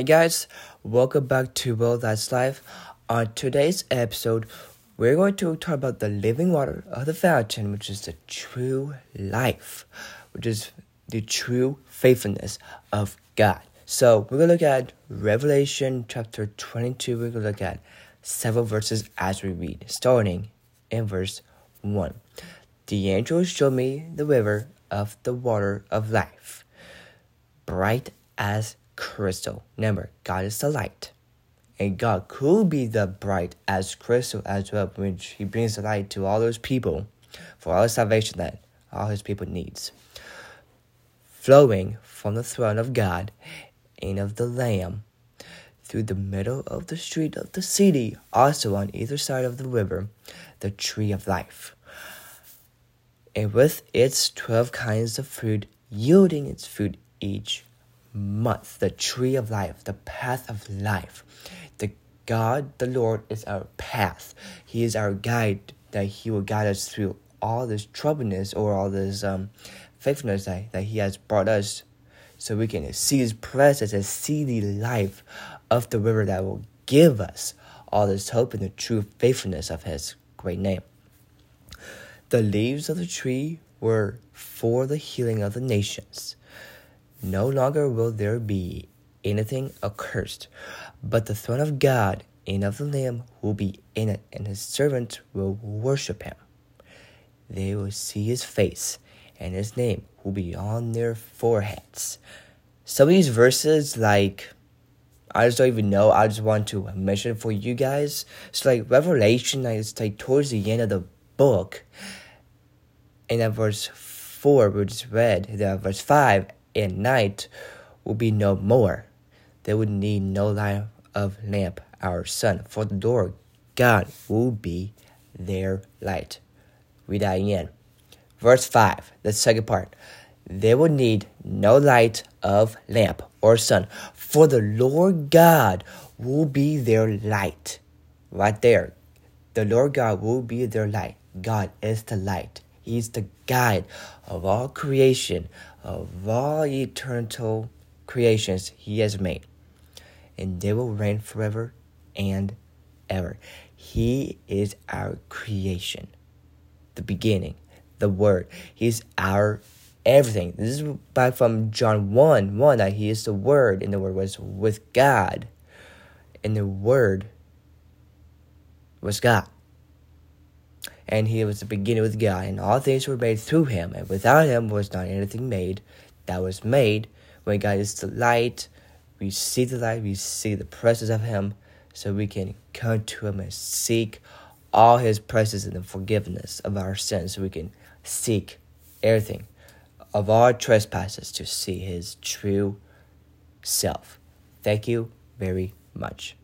Hey guys, welcome back to Will That's Life. On today's episode, we're going to talk about the living water of the fountain, which is the true life, which is the true faithfulness of God. So we're gonna look at Revelation chapter 22. We're gonna look at several verses as we read, starting in verse 1. The angel showed me the river of the water of life, bright as crystal. Remember, God is the light. And God could be the bright as crystal as well, which He brings the light to all those people for all the salvation that all His people needs. Flowing from the throne of God and of the Lamb through the middle of the street of the city, also on either side of the river, the tree of life. And with its twelve kinds of fruit, yielding its fruit each month, the tree of life, the path of life. The God, the Lord, is our path. He is our guide that He will guide us through all this troubleness or all this um, faithfulness that, that He has brought us so we can see His presence and see the life of the river that will give us all this hope and the true faithfulness of His great name. The leaves of the tree were for the healing of the nations. No longer will there be anything accursed, but the throne of God and of the Lamb will be in it, and his servants will worship him. They will see his face, and his name will be on their foreheads. Some of these verses, like, I just don't even know. I just want to mention for you guys. It's like Revelation, like, it's like towards the end of the book. And then verse 4, we just read, then verse 5, and night will be no more. They would need no light of lamp, our sun, for the Lord God will be their light. Read that again. Verse 5, the second part. They will need no light of lamp or sun, for the Lord God will be their light. Right there. The Lord God will be their light. God is the light. He's the guide of all creation, of all eternal creations He has made. And they will reign forever and ever. He is our creation, the beginning, the Word. He's our everything. This is back from John 1 1 that He is the Word, and the Word was with God, and the Word was God and he was the beginning with God, and all things were made through him, and without him was not anything made that was made. When God is the light, we see the light, we see the presence of him, so we can come to him and seek all his presence and the forgiveness of our sins, so we can seek everything of our trespasses to see his true self. Thank you very much.